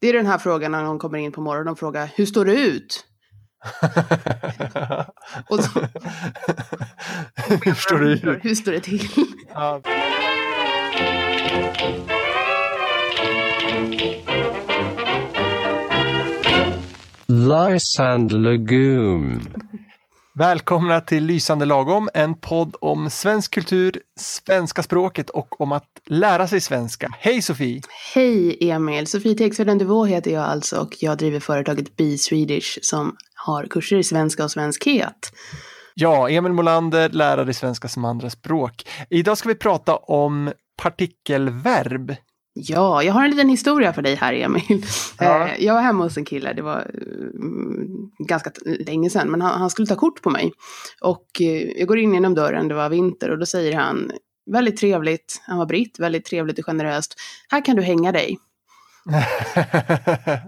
Det är den här frågan när någon kommer in på morgonen och frågar hur står det ut? och så, hur står det ut? Hur står det till? Ja. Lysand Lagoon. Välkomna till Lysande lagom, en podd om svensk kultur, svenska språket och om att lära sig svenska. Hej Sofie! Hej Emil! Sofie Tegsveden Duvå heter jag alltså och jag driver företaget Be Swedish som har kurser i svenska och svenskhet. Ja, Emil Molander, lärare i svenska som andraspråk. Idag ska vi prata om partikelverb. Ja, jag har en liten historia för dig här Emil. Ja. Eh, jag var hemma hos en kille, det var mm, ganska länge sedan, men han, han, skulle ta kort på mig. Och eh, jag går in genom dörren, det var vinter, och då säger han väldigt trevligt, han var britt, väldigt trevligt och generöst, här kan du hänga dig.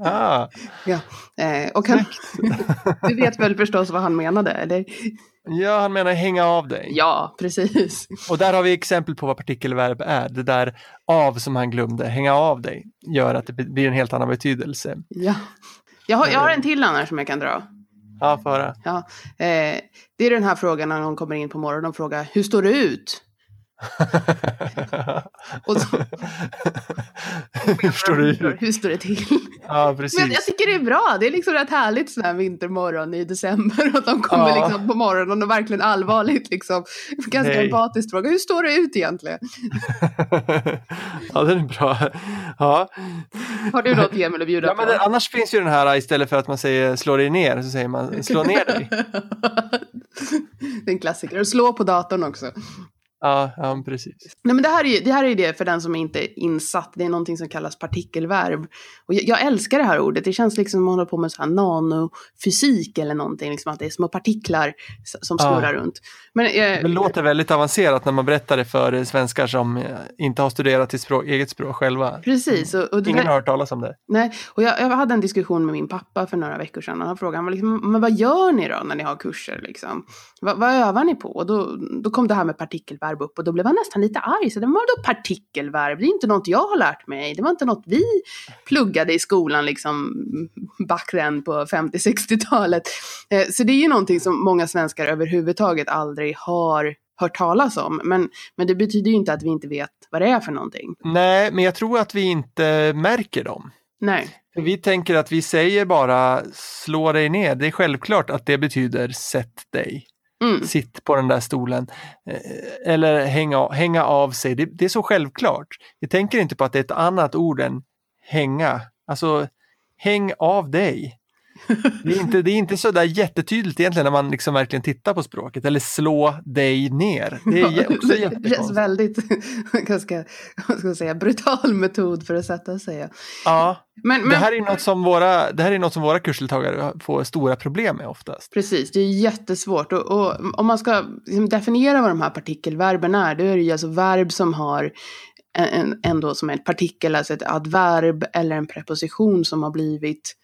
ah. ja, eh, och han, du vet väl förstås vad han menade, eller? Ja, han menar hänga av dig. Ja, precis. Och där har vi exempel på vad partikelverb är. Det där av som han glömde, hänga av dig, gör att det blir en helt annan betydelse. Ja. Jag har, jag har en till annars som jag kan dra. Ja, få höra. Ja, eh, det är den här frågan när någon kommer in på morgonen och frågar hur står det ut? Och så, hur, står det, hur står det till? Ja, precis. Men jag tycker det är bra. Det är liksom rätt härligt sån här vintermorgon i december. Att de kommer ja. liksom på morgonen och verkligen allvarligt liksom. Ganska Nej. empatiskt frågar hur står det ut egentligen? ja, den är bra. Ja. Har du något Emil att bjuda ja, på? Men annars finns ju den här istället för att man säger slå dig ner så säger man slå ner dig. det är en klassiker. Och slå på datorn också. Ja, ja precis. Nej, men det, här är, det här är det för den som inte är insatt. Det är någonting som kallas partikelverb. Och jag, jag älskar det här ordet. Det känns liksom som att man håller på med så här nanofysik eller någonting. Liksom att det är små partiklar som snurrar ja. runt. Men, eh, det låter väldigt avancerat när man berättar det för svenskar som eh, inte har studerat sitt språk, eget språk själva. Precis. Och, och Ingen här, har hört talas om det. Nej, och jag, jag, hade en diskussion med min pappa för några veckor sedan. Och han frågade han liksom, men vad gör ni då när ni har kurser? Liksom? Va, vad övar ni på? Och då, då kom det här med partikelverb upp och då blev han nästan lite arg. Så det var då partikelverb? Det är inte något jag har lärt mig. Det var inte något vi pluggade i skolan liksom back then på 50-60-talet. Eh, så det är ju någonting som många svenskar överhuvudtaget aldrig har hört talas om. Men, men det betyder ju inte att vi inte vet vad det är för någonting. Nej, men jag tror att vi inte märker dem. Nej. Vi tänker att vi säger bara slå dig ner. Det är självklart att det betyder sätt dig. Mm. Sitt på den där stolen. Eh, eller hänga, hänga av sig. Det, det, är så självklart. Vi tänker inte på att det är ett annat ord än hänga. Alltså, häng av dig. Det är inte, det är inte så där jättetydligt egentligen när man liksom verkligen tittar på språket. Eller slå dig ner. Det är också Det känns väldigt, ganska, vad ska jag säga, brutal metod för att sätta sig. Ja, men, men, det, här är något som våra, det här är något som våra kursdeltagare får stora problem med oftast. Precis, det är jättesvårt. Och, och om man ska liksom definiera vad de här partikelverben är, då är det ju alltså verb som har en, en, som är ett partikel, alltså ett adverb eller en preposition som har blivit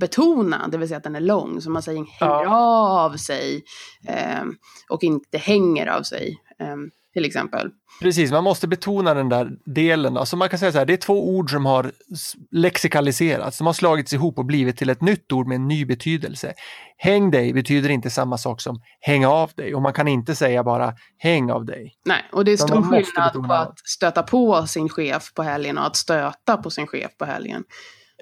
betona, det vill säga att den är lång, så man säger hänger ja. av sig eh, och inte hänger av sig. Eh, till exempel. Precis, man måste betona den där delen. Alltså man kan säga så här, det är två ord som har lexikaliserats, de har slagits ihop och blivit till ett nytt ord med en ny betydelse. Häng dig betyder inte samma sak som häng av dig och man kan inte säga bara häng av dig. Nej, och det är stor skillnad på att stöta på sin chef på helgen och att stöta på sin chef på helgen.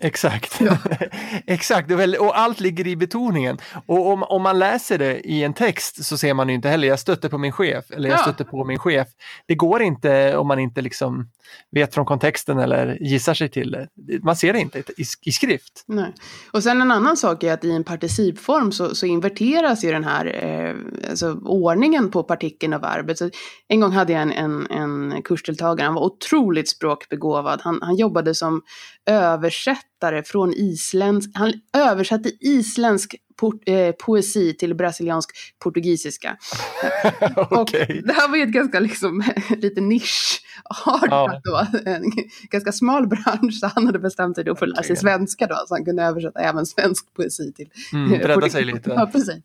Exakt. Ja. Exakt, och allt ligger i betoningen. Och om, om man läser det i en text så ser man ju inte heller, jag stötte på min chef eller jag ja. stötte på min chef. Det går inte om man inte liksom vet från kontexten eller gissar sig till det. Man ser det inte i, i skrift. Nej. Och sen en annan sak är att i en participform så, så inverteras ju den här eh, alltså ordningen på partikeln och verbet. Så en gång hade jag en, en, en kursdeltagare, han var otroligt språkbegåvad. Han, han jobbade som översättare från isländsk, han översatte isländsk eh, poesi till brasiliansk portugisiska. okay. det här var ju ett ganska liksom, lite nisch ja. då, en ganska smal bransch, så han hade bestämt sig då för att lära sig svenska då, så han kunde översätta även svensk poesi till mm, Rädda sig lite. Ja, precis.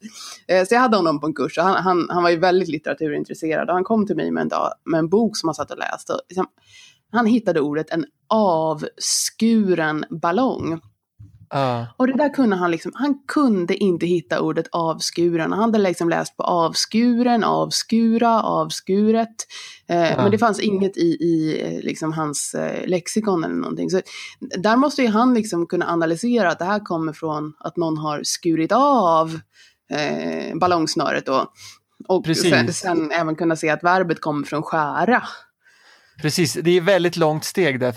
Eh, så jag hade honom på en kurs, och han, han, han var ju väldigt litteraturintresserad, och han kom till mig med en, dag, med en bok som han satt och läste. Och liksom, han hittade ordet en avskuren ballong. Uh. Och det där kunde han liksom, han kunde inte hitta ordet avskuren. Han hade liksom läst på avskuren, avskura, avskuret. Eh, uh. Men det fanns inget i, i liksom hans eh, lexikon eller någonting. Så där måste ju han liksom kunna analysera att det här kommer från att någon har skurit av eh, ballongsnöret då. Och sen, sen, även kunna se att verbet kommer från skära. Precis, det är väldigt långt steg där,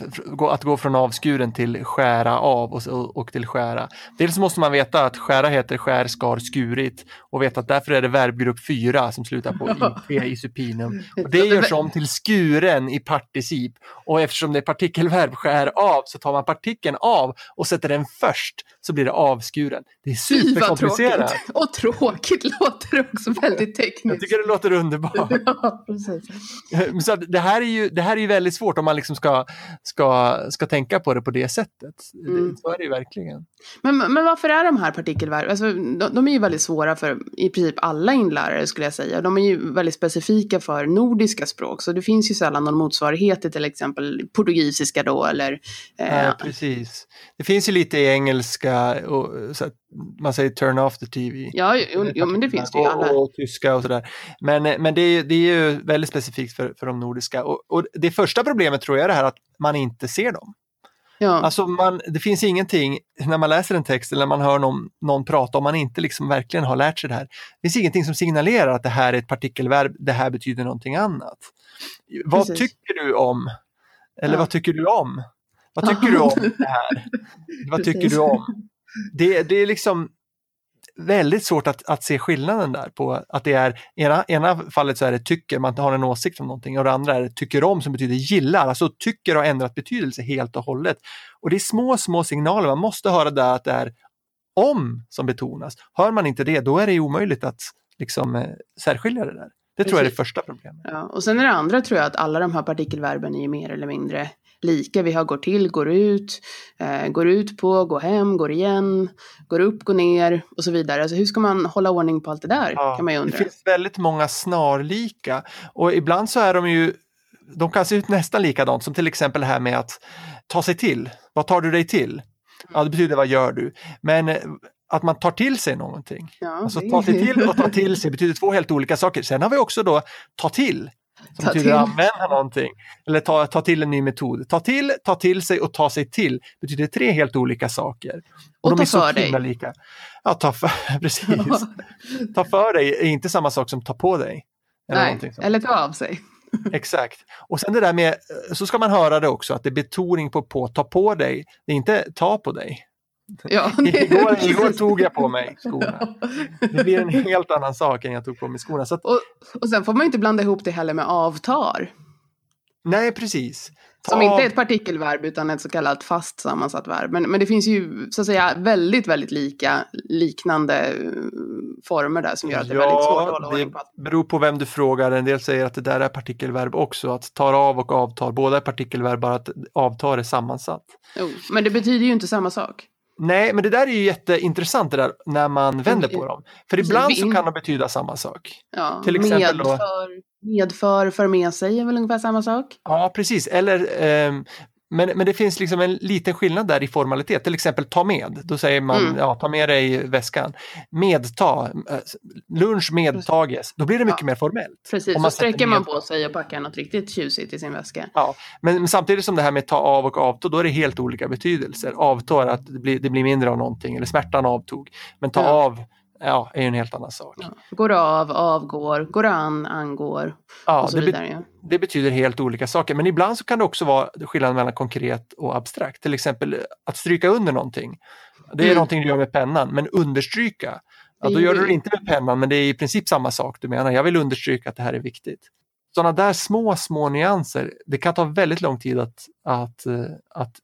att gå från avskuren till skära av och, och till skära. Dels måste man veta att skära heter skär, skar, skurit och veta att därför är det verbgrupp 4 som slutar på ip i supinum. Och det görs om till skuren i particip och eftersom det är partikelverb skär av så tar man partikeln av och sätter den först så blir det avskuren. Det är superkomplicerat. Och tråkigt låter det också väldigt tekniskt. Jag tycker det låter underbart. Ja, precis. Så det här är ju det här är ju väldigt svårt om man liksom ska, ska, ska tänka på det på det sättet. Mm. Så är det ju verkligen. Men, men varför är de här partikelverb, alltså, de, de, är ju väldigt svåra för i princip alla inlärare skulle jag säga. De är ju väldigt specifika för nordiska språk, så det finns ju sällan någon motsvarighet till till exempel portugisiska då eller... Eh... Ja, precis. Det finns ju lite i engelska, och, så att man säger turn off the TV. Ja, jo, jo men det finns det ju alla. Och, och tyska och sådär. Men, men det, är, det är ju väldigt specifikt för, för de nordiska. Och, och det första problemet tror jag är det här att man inte ser dem. Ja. Alltså man, det finns ingenting, när man läser en text eller när man hör någon, någon prata, om man inte liksom verkligen har lärt sig det här, det finns ingenting som signalerar att det här är ett partikelverb, det här betyder någonting annat. Precis. Vad tycker du om, eller ja. vad tycker du om? Vad tycker du om det här? vad tycker du om? Det, det är liksom, väldigt svårt att, att se skillnaden där på att det är, ena, ena fallet så är det tycker, man har en åsikt om någonting och det andra är det tycker om som betyder gillar, alltså tycker har ändrat betydelse helt och hållet. Och det är små, små signaler, man måste höra där att det är om som betonas. Hör man inte det, då är det omöjligt att liksom eh, särskilja det där. Det tror jag är det första problemet. Ja, och sen är det andra tror jag att alla de här partikelverben är mer eller mindre lika. Vi har går till, går ut, eh, går ut på, går hem, går igen, går upp, går ner och så vidare. Alltså hur ska man hålla ordning på allt det där? Ja, kan man undra. Det finns väldigt många snarlika och ibland så är de ju de kan se ut nästan likadant som till exempel det här med att ta sig till. Vad tar du dig till? Ja, det betyder vad gör du? Men eh, att man tar till sig någonting. Ja, alltså ta sig till och ta till sig betyder två helt olika saker. Sen har vi också då ta till. Som ta betyder använda någonting. Eller ta, ta till en ny metod. Ta till, ta till sig och ta sig till betyder tre helt olika saker. Och, och de ta är så himla lika. Ja, ta för, precis. ta för dig är inte samma sak som ta på dig. Eller Nej, eller ta av sig. Exakt. Och sen det där med, så ska man höra det också, att det är betoning på på, ta på dig. Det är inte ta på dig. Ja, igår, igår, tog jag på mig skorna. Det blir en helt annan sak än jag tog på mig skorna. Så att... och, och sen får man inte blanda ihop det heller med avtar. Nej, precis. Ta... Som inte är ett partikelverb utan ett så kallat fast sammansatt verb. Men, men det finns ju så att säga väldigt, väldigt lika liknande eh, former där som gör att det är väldigt svårt att hålla ordning på. Det beror på vem du frågar. En del säger att det där är partikelverb också. Att tar av och avtar, båda är partikelverb, bara att avtar är sammansatt. Jo, men det betyder ju inte samma sak. Nej, men det där är ju jätteintressant det där när man vänder på dem. För ibland så kan de betyda samma sak. Ja, Till exempel medför, då, medför, för med sig är väl ungefär samma sak? Ja, precis. Eller eh, men, men det finns liksom en liten skillnad där i formalitet, till exempel ta med. Då säger man mm. ja, ta med dig väskan. Medta, eh, lunch medtages, då blir det mycket ja. mer formellt. Precis, så sträcker man på sig och packar något riktigt tjusigt i sin väska. Ja, men, men, samtidigt som det här med ta av och avta, då är det helt olika betydelser. Avta är att det blir, det blir mindre av någonting, eller smärtan avtog. Men ta ja. av ja, är en helt annan sak. Ja. Går av, avgår, går an, angår ja, och så det vidare. Be ja. Det betyder helt olika saker, men ibland så kan det också vara skillnad mellan konkret och abstrakt. Till exempel att stryka under någonting. Det är mm. någonting du gör med pennan, men understryka, ja, då gör du det inte med pennan, men det är i princip samma sak du menar. Jag vill understryka att det här är viktigt. Sådana där små, små nyanser, det kan ta väldigt lång tid att, att, eh, att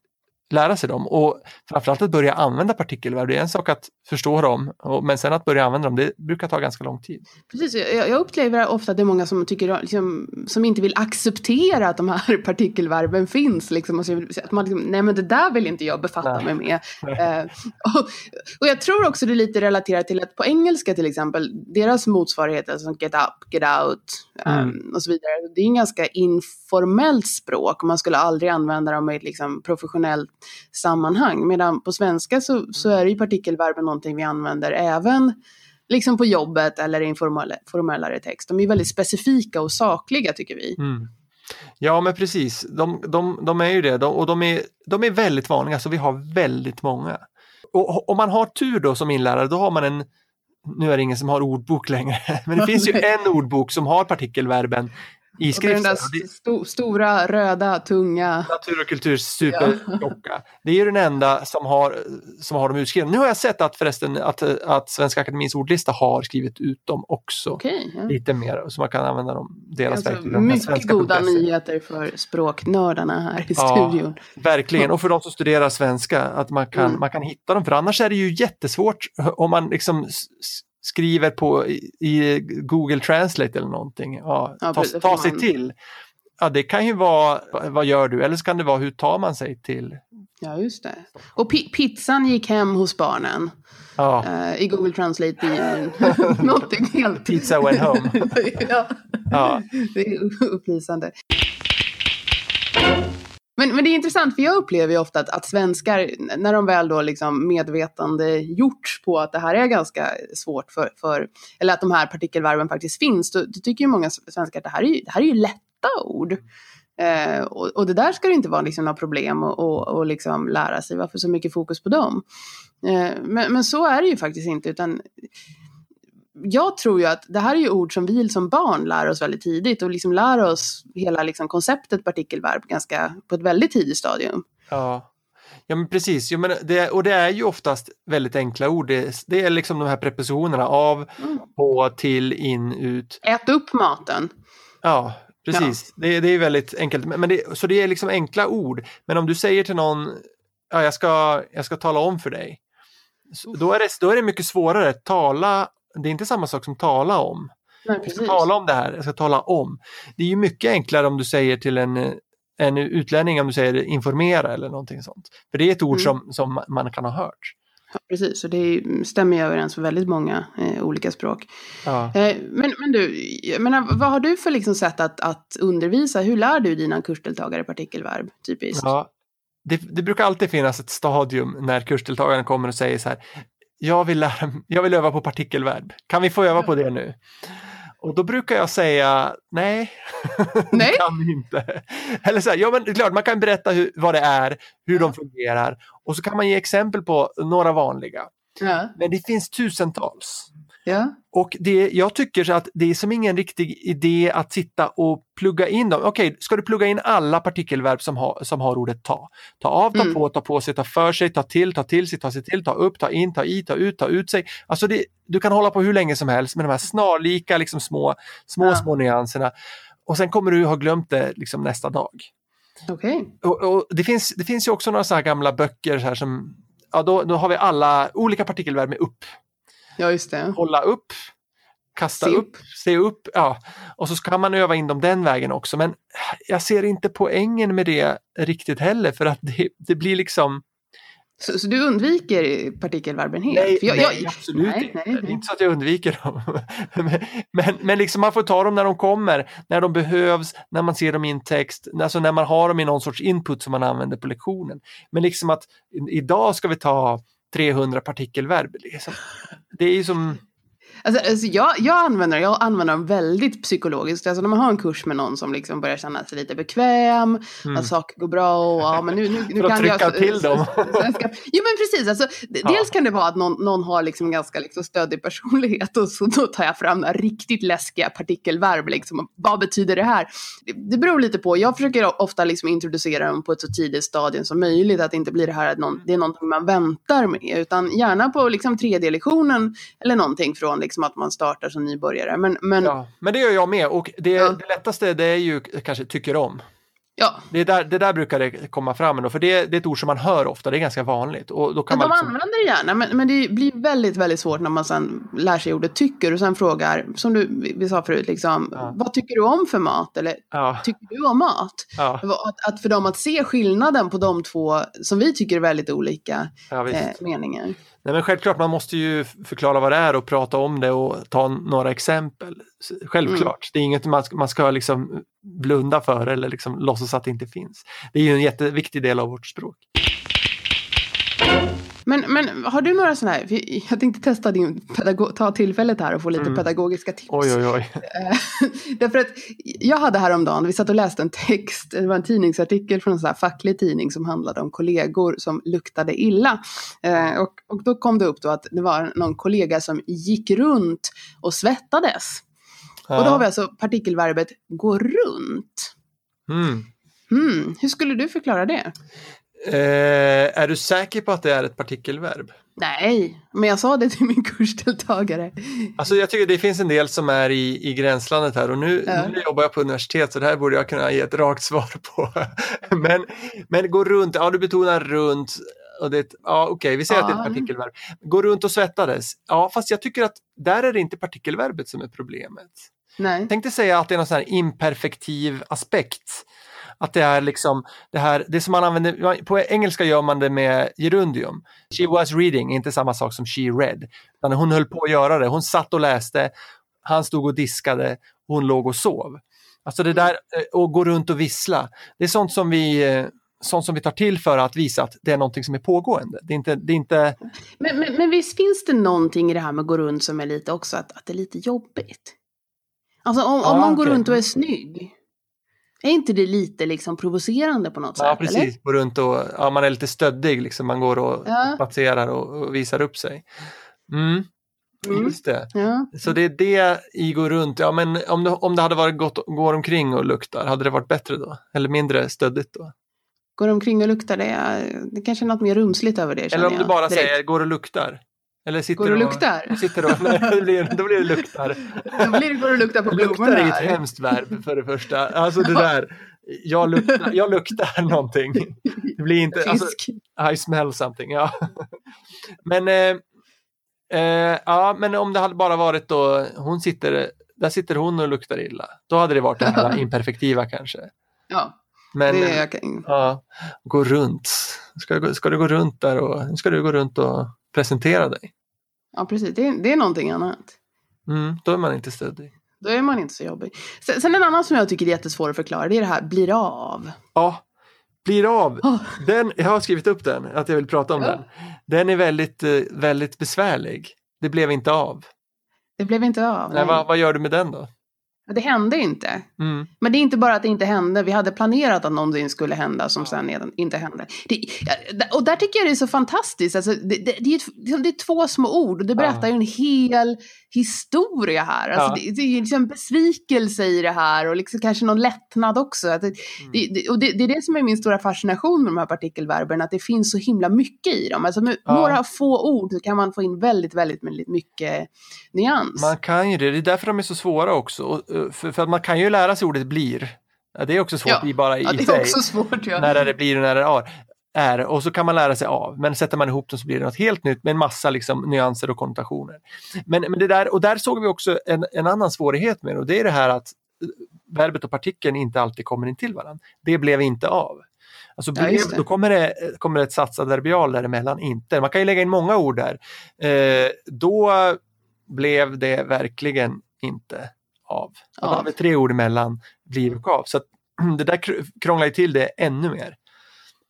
lära sig dem och framförallt att börja använda partikelverb. Det är en sak att förstå dem, men sen att börja använda dem, det brukar ta ganska lång tid. Precis, jag, jag upplever ofta att det är många som, tycker, liksom, som inte vill acceptera att de här partikelverben finns. Liksom, att man liksom, nej men det där vill inte jag befatta nej. mig med. Eh, och, och, jag tror också det är lite relaterat till att på engelska till exempel, deras motsvarigheter som get up, get out mm. um, och så vidare, det är en ganska informellt språk och man skulle aldrig använda dem i ett liksom, professionellt sammanhang. Medan på svenska så, så är ju partikelverben någonting vi använder även liksom på jobbet eller i en formellare text. De är väldigt specifika och sakliga tycker vi. Mm. Ja men precis, de, de, de är ju det de, och de är, de är väldigt vanliga så vi har väldigt många. Och om man har tur då som inlärare då har man en, nu är det ingen som har ordbok längre, men det finns ju en ordbok som har partikelverben i skriften. den där sto stora, röda, tunga... Natur och kultur superklocka. Det är den enda som har, som har dem utskrivna. Nu har jag sett att förresten att, att Svenska Akademins ordlista har skrivit ut dem också. Okay, ja. Lite mer, så man kan använda dem, deras alltså, verktyg. Mycket goda nyheter för språknördarna här i ja, studion. Verkligen, och för de som studerar svenska, att man kan, mm. man kan hitta dem. För annars är det ju jättesvårt om man liksom skriver på i, Google Translate eller någonting, ja, ja ta, ta sig man... till. Ja, det kan ju vara, vad gör du? Eller så kan det vara, hur tar man sig till? Ja, just det. Och pizzan gick hem hos barnen. Ja. Uh, I Google Translate i någonting helt... Pizza went home. ja. ja. Det är upplysande. Men, men det är intressant, för jag upplever ju ofta att, att svenskar, när de väl då liksom medvetande gjorts på att det här är ganska svårt för, för eller att de här partikelvarven faktiskt finns, då, då tycker ju många svenskar att det här är ju, det här är ju lätta ord. Eh, och, och, det där ska det inte vara liksom några problem att och, och liksom lära sig. Varför så mycket fokus på dem? Eh, men, men så är det ju faktiskt inte, utan jag tror ju att det här är ju ord som vi som barn lär oss väldigt tidigt och liksom lär oss hela liksom konceptet partikelverb ganska på ett väldigt tidigt stadium. Ja, ja men precis. Ja, men det, och det är ju oftast väldigt enkla ord. Det, det är liksom de här prepositionerna av, mm. på, till, in, ut. Ät upp maten. Ja, precis. Ja. Det, det är väldigt enkelt. Men det, så det är liksom enkla ord. Men om du säger till någon, ja, jag, ska, jag ska tala om för dig. Då är, det, då är det mycket svårare. Tala det är inte samma sak som tala om. Nej, jag ska tala om det här, jag ska tala om. Det är ju mycket enklare om du säger till en, en utlänning, om du säger informera eller någonting sånt. För det är ett ord mm. som, som man kan ha hört. Ja, precis, och det stämmer ju överens för väldigt många eh, olika språk. Ja. Eh, men, men du, menar, vad har du för liksom sätt att, att undervisa? Hur lär du dina kursdeltagare partikelverb typiskt? Ja, det, det, brukar alltid finnas ett stadium när kursdeltagaren kommer och säger så här, jag vill, lära, jag vill öva på partikelverb. Kan vi få öva på det nu? Och då brukar jag säga nej, nej. det kan vi inte. Eller så här, ja men klart man kan berätta hur, vad det är, hur de fungerar och så kan man ge exempel på några vanliga. Ja. Men det finns tusentals. Ja. Och det, jag tycker att det är som ingen riktig idé att sitta och plugga in dem. Okej, okay, ska du plugga in alla partikelverb som, ha, som har ordet ta? Ta av, ta mm. på, ta på sig, ta för sig, ta till, ta till sig, ta sig till, ta upp, ta in, ta i, ta ut, ta ut sig. Alltså det, du kan hålla på hur länge som helst med de här snarlika liksom små, små, ja. små nyanserna. Och sen kommer du ha glömt det liksom nästa dag. Okay. Och, och, det, finns, det finns ju också några så här gamla böcker så här som, ja då, då har vi alla olika partikelverb med upp. Ja, just det. Hålla upp, kasta se upp, se upp. Ja. Och så ska man öva in dem den vägen också. Men jag ser inte poängen med det riktigt heller för att det, det blir liksom så, så, du undviker partikelverben helt? Nej, jag, nej jag, absolut nej, inte. Nej, det är inte så att jag undviker dem. men, men liksom man får ta dem när de kommer, när de behövs, när man ser dem i en text, alltså när man har dem i någon sorts input som man använder på lektionen. Men liksom att idag ska vi ta 300 partikelverb. Liksom. Det är ju som... Alltså, alltså jag, jag, använder, jag använder dem väldigt psykologiskt. Alltså när man har en kurs med någon som liksom börjar känna sig lite bekväm, mm. att saker går bra och ja, men nu, nu, nu För att trycka jag, till dem. Ska, jo men precis, alltså, ja. dels kan det vara att någon, någon har liksom en ganska liksom stödig personlighet och så då tar jag fram några riktigt läskiga partikelverb. Liksom. Vad betyder det här? Det, det beror lite på. Jag försöker ofta liksom introducera dem på ett så tidigt stadium som möjligt, att det inte blir det här att någon, det är någonting man väntar med, utan gärna på liksom 3D-lektionen eller någonting från liksom att man startar som nybörjare. Men, men, ja, men det gör jag med och det, ja. det lättaste det är ju kanske tycker om. Ja. Det, där, det där brukar det komma fram ändå, för det, det, är ett ord som man hör ofta, det är ganska vanligt. Och då kan men man de liksom... använder det gärna, men, men det blir väldigt, väldigt svårt när man sen lär sig ordet tycker och sen frågar, som du, vi sa förut, liksom, ja. vad tycker du om för mat? Eller ja. tycker du om mat? Ja. Att, att, för dem att se skillnaden på de två, som vi tycker är väldigt olika eh, meningar. Nej, men självklart, man måste ju förklara vad det är och prata om det och ta några exempel. Självklart, mm. det är inget man, man ska liksom blunda för eller liksom låtsas att det inte finns. Det är ju en jätteviktig del av vårt språk. Men, men har du några sådana här, jag tänkte testa din ta tillfället här och få lite mm. pedagogiska tips. Oj, oj, oj. Därför att jag hade häromdagen, vi satt och läste en text, det var en tidningsartikel från en sån här facklig tidning som handlade om kollegor som luktade illa. Eh, och, och då kom det upp då att det var någon kollega som gick runt och svettades. Ja. Och då har vi alltså partikelverbet gå runt. Mm. Mm. Hur skulle du förklara det? Eh, är du säker på att det är ett partikelverb? Nej, men jag sa det till min kursdeltagare. Alltså jag tycker det finns en del som är i, i gränslandet här och nu, ja. nu jobbar jag på universitet så det här borde jag kunna ge ett rakt svar på. men, men gå runt, ja du betonar runt. Och det, ja, Okej, okay, vi säger ja. att det är ett partikelverb. Gå runt och svettades. Ja, fast jag tycker att där är det inte partikelverbet som är problemet. Nej. Jag tänkte säga att det är någon sån imperfektiv aspekt. Att det är liksom det här, det som man använder, på engelska gör man det med gerundium. She was reading, inte samma sak som she read. Utan hon höll på att göra det, hon satt och läste, han stod och diskade, hon låg och sov. Alltså det där och eh, gå runt och vissla, det är sånt som vi eh, sånt som vi tar till för att visa att det är någonting som är pågående. Det är inte, det är inte... Men, men, men visst finns det någonting i det här med att gå runt som är lite också att, att det är lite jobbigt? Alltså om, ja, om okay. går runt och är snygg, är inte det lite liksom provocerande på något ja, sätt? Ja, precis. Gå runt och, ja, man är lite stöddig, liksom. man går och ja. spatserar och, och, visar upp sig. Mm. Mm. Just det. Ja. Så det är det i gå runt, ja men om det, om det hade varit gott går omkring och luktar, hade det varit bättre då? Eller mindre stöddigt då? Går omkring och luktar, det, är, det kanske är något mer rumsligt över det. Eller om du bara direkt. säger går och luktar. Eller sitter går och, och luktar? Sitter och, nej, då, blir, då blir det luktar. Då blir det går och luktar på blommorna. Luktar är ett hemskt verb för det första. Alltså det där, jag luktar, jag luktar någonting. Det blir inte, alltså, I smell something, ja. Men, eh, eh, ja, men om det hade bara varit då, hon sitter, där sitter hon och luktar illa. Då hade det varit det här imperfektiva kanske. Ja. Men det kan... ja, gå runt. Ska, ska du gå runt där och ska du gå runt och presentera dig? Ja, precis. Det, är, det är någonting annat. Mm, då är man inte stöddig. Då är man inte så jobbig. Sen, sen en annan som jag tycker är jättesvår att förklara, det är det här blir av. Ja, blir av. Oh. Den, jag har skrivit upp den, att jag vill prata om ja. den. Den är väldigt, eh, väldigt besvärlig. Det blev inte av. Det blev inte av. Nej, nej. Vad, vad gör du med den då? Det hände inte. Mm. Men det är inte bara att det inte hände. Vi hade planerat att någonting skulle hända som sen inte hände. Det, och där tycker jag det är så fantastiskt. Alltså, det, det, det, är, det är två små ord och det berättar ju en hel historia här. Alltså, ja. det, är liksom besvikelse i det här och liksom kanske någon lättnad också. Att mm. och det, är det som är min stora fascination med de här partikelverben, att det finns så himla mycket i dem. Alltså med ja. några få ord så kan man få in väldigt, väldigt mycket nyans. Man kan ju det. Det är därför de är så svåra också Eh, för, för, att man kan ju lära sig ordet blir. Det är också svårt ja. i bara i ja, det är sig. Också svårt, ja. När det blir och när det är. Är. Och så kan man lära sig av, men sätter man ihop dem så blir det något helt nytt med en massa liksom, nyanser och konnotationer. Men, men det där, och där såg vi också en, en annan svårighet med det och det är det här att eh, verbet och partikeln inte alltid kommer in till varandra. Det blev inte av. Alltså, ja, då kommer det, kommer det ett satsadverbial däremellan, inte. Man kan ju lägga in många ord där. Eh, då blev det verkligen inte av. Att ja. med tre ord emellan blir och av. Så det där krånglar ju till det ännu mer.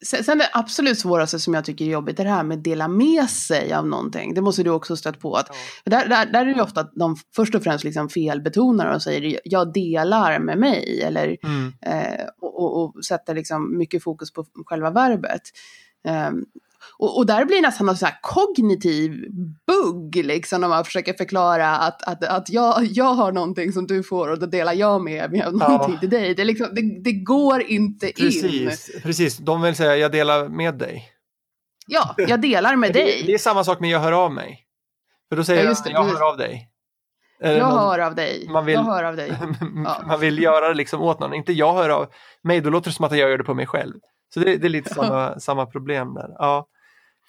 Sen det absolut svåraste som jag tycker är jobbigt är det här med att dela med sig av någonting. Det måste du också stött på. Att, ja. där, där, där är det ofta att de först och främst liksom felbetonar och säger jag delar med mig. Eller, mm. eh, och, och, och, sätter liksom mycket fokus på själva verbet. Um, och, och där blir det nästan någon sån här kognitiv bugg liksom när man försöker förklara att, att, att jag, jag har någonting som du får och då delar jag med mig av någonting ja. till dig. Det, liksom, det, det, går inte precis, in. Precis, de vill säga jag delar med dig. Ja, jag delar med dig. Det, det, är samma sak med jag hör av mig. För då säger ja, jag jag hör av dig. jag någon, hör av dig. Man vill, jag hör av dig. Ja. man vill göra det liksom åt någon. Inte jag hör av mig, då låter det som att jag gör det på mig själv. Så det, det är lite samma, samma problem där. Ja.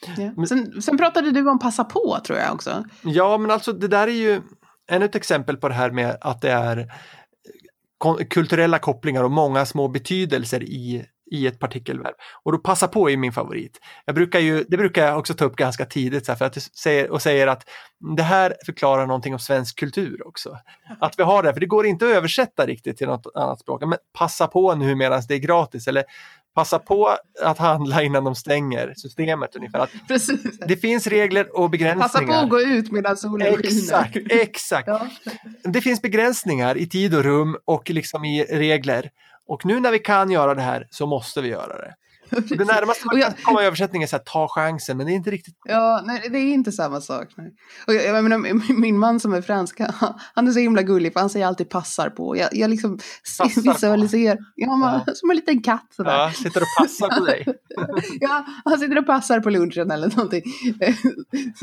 Ja. Sen, sen, pratade du om passa på tror jag också. Ja, men alltså det där är ju ännu ett exempel på det här med att det är kulturella kopplingar och många små betydelser i, i ett partikelverb. Och då passa på är min favorit. Jag brukar ju, det brukar jag också ta upp ganska tidigt så här, för att säger, och säger att det här förklarar någonting om svensk kultur också. Att vi har det, för det går inte att översätta riktigt till något annat språk. Men passa på nu medan det är gratis eller passa på att handla innan de stänger systemet ungefär. Att Precis. Det finns regler och begränsningar. Passa på att gå ut medan solen skiner. Exakt, exakt. ja. Det finns begränsningar i tid och rum och liksom i regler. Och nu när vi kan göra det här så måste vi göra det. Det närmaste man kan komma i översättning är att ta chansen, men det är inte riktigt. Ja, nej, det är inte samma sak. Nej. Och jag, jag menar, min man som är fransk, han är så himla gullig för han säger alltid passar på. Jag, jag liksom visualiserar, ja, man, ja. som en liten katt sådär. Ja, sitter och passar på dig. ja, han sitter och passar på lunchen eller någonting.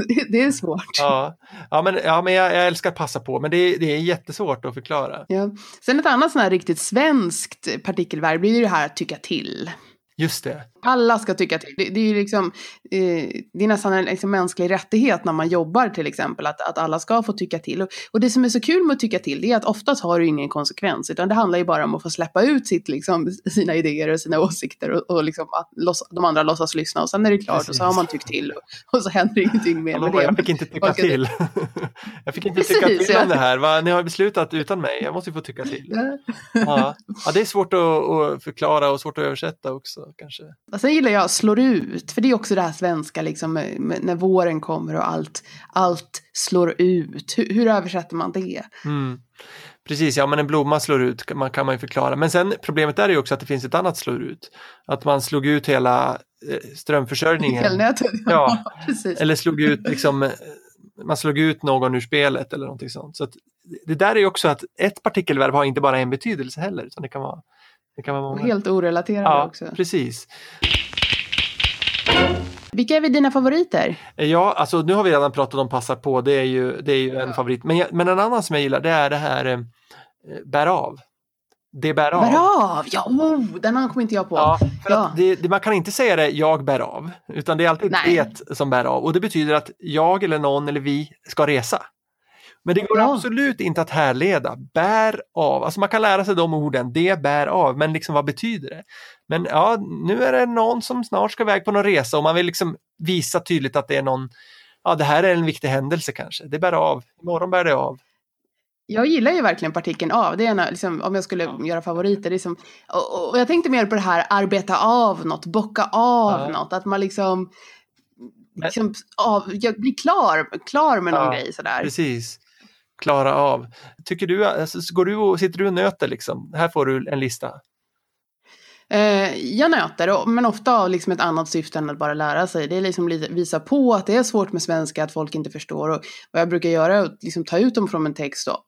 det, det är svårt. Ja, ja men, ja, men jag, jag älskar att passa på, men det, det är jättesvårt att förklara. Ja. Sen ett annat sånt här riktigt svenskt partikelverb blir ju det här att tycka till. Just det. Alla ska tycka till. Det, det är, liksom, eh, det är nästan en liksom, mänsklig rättighet när man jobbar till exempel, att, att alla ska få tycka till. Och, och, det som är så kul med att tycka till, det är att oftast har du ingen konsekvens, utan det handlar ju bara om att få släppa ut sitt, liksom, sina idéer och sina åsikter och, och liksom, att loss, de andra låtsas lyssna och sen är det klart Precis. och så har man tyckt till och, och så händer ingenting mer med det. Jag fick inte tycka till. jag fick inte Precis, tycka till ja. om det här. Va? Ni har beslutat utan mig, jag måste få tycka till. Ja. Ja, det är svårt att, att förklara och svårt att översätta också kanske. Och sen gillar jag slår ut, för det är också det här svenska liksom när våren kommer och allt, allt slår ut. Hur, hur översätter man det? Mm. Precis, ja men en blomma slår ut man, kan man ju förklara. Men sen problemet är ju också att det finns ett annat slår ut. Att man slog ut hela eh, strömförsörjningen. Elnätet. Ja, precis. Eller slog ut liksom eh, man slog ut någon ur spelet eller någonting sånt. Så det där är ju också att ett partikelverb har inte bara en betydelse heller, utan det kan vara det kan vara många. Helt orelaterade ja, också. precis. Vilka är vi dina favoriter? Ja, alltså nu har vi redan pratat om passar på, det är ju, det är ju en favorit. Men, men en annan som jag gillar det är det här eh, bär av. Det bär av. Bär av, ja, oh, den kommer inte jag på. Ja, ja. Det, det, man kan inte säga det, jag bär av, utan det är alltid Nej. det som bär av. Och det betyder att jag eller någon eller vi ska resa. Men det går ja. absolut inte att härleda. Bär av, alltså man kan lära sig de orden, det bär av, men liksom vad betyder det? Men ja, nu är det någon som snart ska iväg på någon resa och man vill liksom visa tydligt att det är någon, ja det här är en viktig händelse kanske, det bär av, imorgon bär det av. Jag gillar ju verkligen partikeln av, det är en, liksom, om jag skulle ja. göra favoriter. Liksom, och, och, jag tänkte mer på det här arbeta av något, bocka av ja. något, att man liksom, liksom av, jag blir klar, klar med någon ja, grej sådär. Precis klara av. Tycker du, alltså, går du och, sitter du och nöter liksom? Här får du en lista. Eh, jag nöter, men ofta av liksom ett annat syfte än att bara lära sig. Det är liksom lite visa på att det är svårt med svenska, att folk inte förstår. Och vad jag brukar göra är att liksom ta ut dem från en text och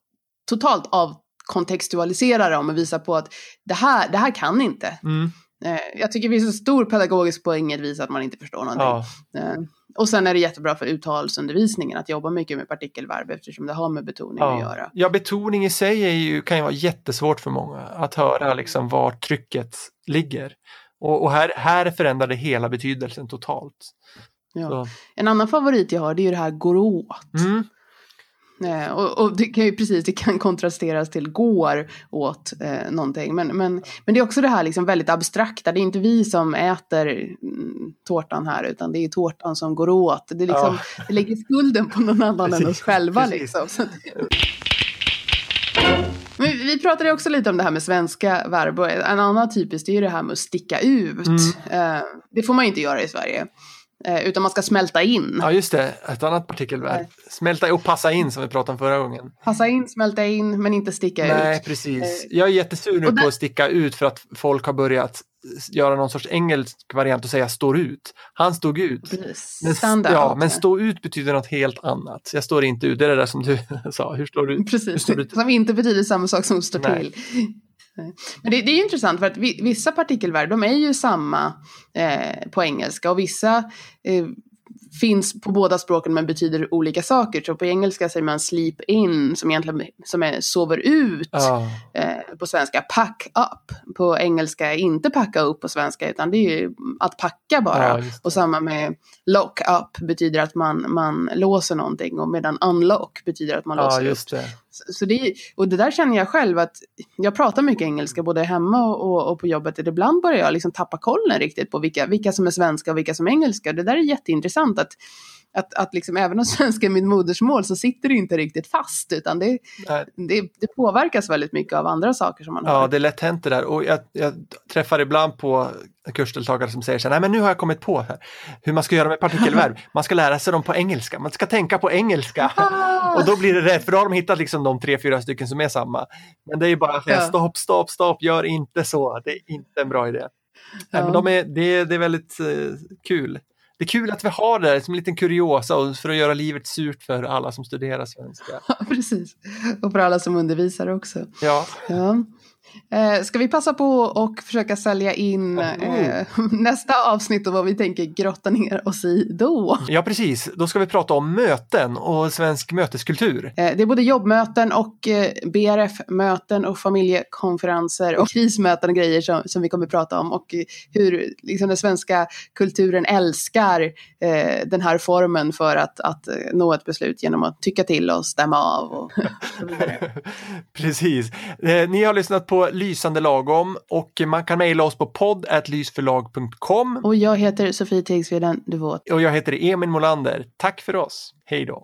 totalt avkontextualisera dem och visa på att det här, det här kan inte. Mm. Eh, jag tycker det finns en stor pedagogisk poäng i att visa att man inte förstår någonting. Ja. Eh, och sen är det jättebra för uttalsundervisningen att jobba mycket med partikelverb eftersom det har med betoning ja. att göra. Ja, betoning i sig är ju, kan ju vara jättesvårt för många att höra liksom var trycket ligger. Och, och här, här förändrar det hela betydelsen totalt. Ja. En annan favorit jag har det är ju det här går åt. Mm. Eh, och, och, det kan ju precis, det kan kontrasteras till går åt eh, någonting. Men, men, men det är också det här liksom väldigt abstrakta, det är inte vi som äter mm, tårtan här utan det är tårtan som går åt. Det, liksom, ja. det lägger skulden på någon annan än oss själva. Liksom. Men vi pratade också lite om det här med svenska verb och en annan typiskt är ju det här med att sticka ut. Mm. Eh, det får man inte göra i Sverige. Eh, utan man ska smälta in. Ja just det, ett annat partikelverb. Smälta och passa in som vi pratade om förra gången. Passa in, smälta in, men inte sticka Nej, ut. Nej, precis. Eh, jag är jättesur nu där... på att sticka ut för att folk har börjat göra någon sorts engelsk variant och säga står ut. Han stod ut. Men, ja, men stå ut betyder något helt annat. Jag står inte ut, det är det där som du sa. Hur står du Precis, Hur står du som inte betyder samma sak som står Nej. till. Men det, det, är intressant för att vissa partikelvärden de är ju samma eh, på engelska och vissa eh, finns på båda språken men betyder olika saker. Så på engelska säger man sleep in som egentligen som är sover ut. Oh. Eh, på svenska pack up. På engelska inte packa upp på svenska utan det är ju att packa bara. Ja, och samma med lock up betyder att man, man låser någonting och medan unlock betyder att man låser just upp. Så det, och det där känner jag själv att jag pratar mycket engelska både hemma och, och, på jobbet. Och ibland börjar jag liksom tappa kollen riktigt på vilka, vilka som är svenska och vilka som är engelska. Det där är jätteintressant att, att, att liksom, även om svenska är mitt modersmål så sitter det inte riktigt fast utan det, det, det, påverkas väldigt mycket av andra saker som man har. Ja, det är lätt hänt det där och jag, jag träffar ibland på kursdeltagare som säger så här, nej men nu har jag kommit på här, hur man ska göra med partikelverb. Man ska lära sig dem på engelska, man ska tänka på engelska. och då blir det rätt, för då har de hittat liksom de tre, fyra stycken som är samma. Men det är ju bara, ja. stopp, stopp, stopp, gör inte så, det är inte en bra idé. Ja. Nej, men de är, det, det är väldigt uh, kul. Det är kul att vi har det som en liten kuriosa för att göra livet surt för alla som studerar svenska. Ja, precis. Och för alla som undervisar också. Ja. ja. Eh, ska vi passa på och försöka sälja in eh, nästa avsnitt och vad vi tänker grotta ner oss i då? Ja, precis. Då ska vi prata om möten och svensk möteskultur. Eh, det är både jobbmöten och eh, BRF-möten och familjekonferenser och krismöten och grejer som, som vi kommer att prata om och hur liksom, den svenska kulturen älskar den här formen för att, att nå ett beslut genom att tycka till och stämma av. Och, och precis. ni har lyssnat på Lysande lagom och man kan mejla oss på podd.lysförlag.com. Och jag heter Sofie Tegsveden Duvåt. Och jag heter Emil Molander. Tack för oss. Hej då.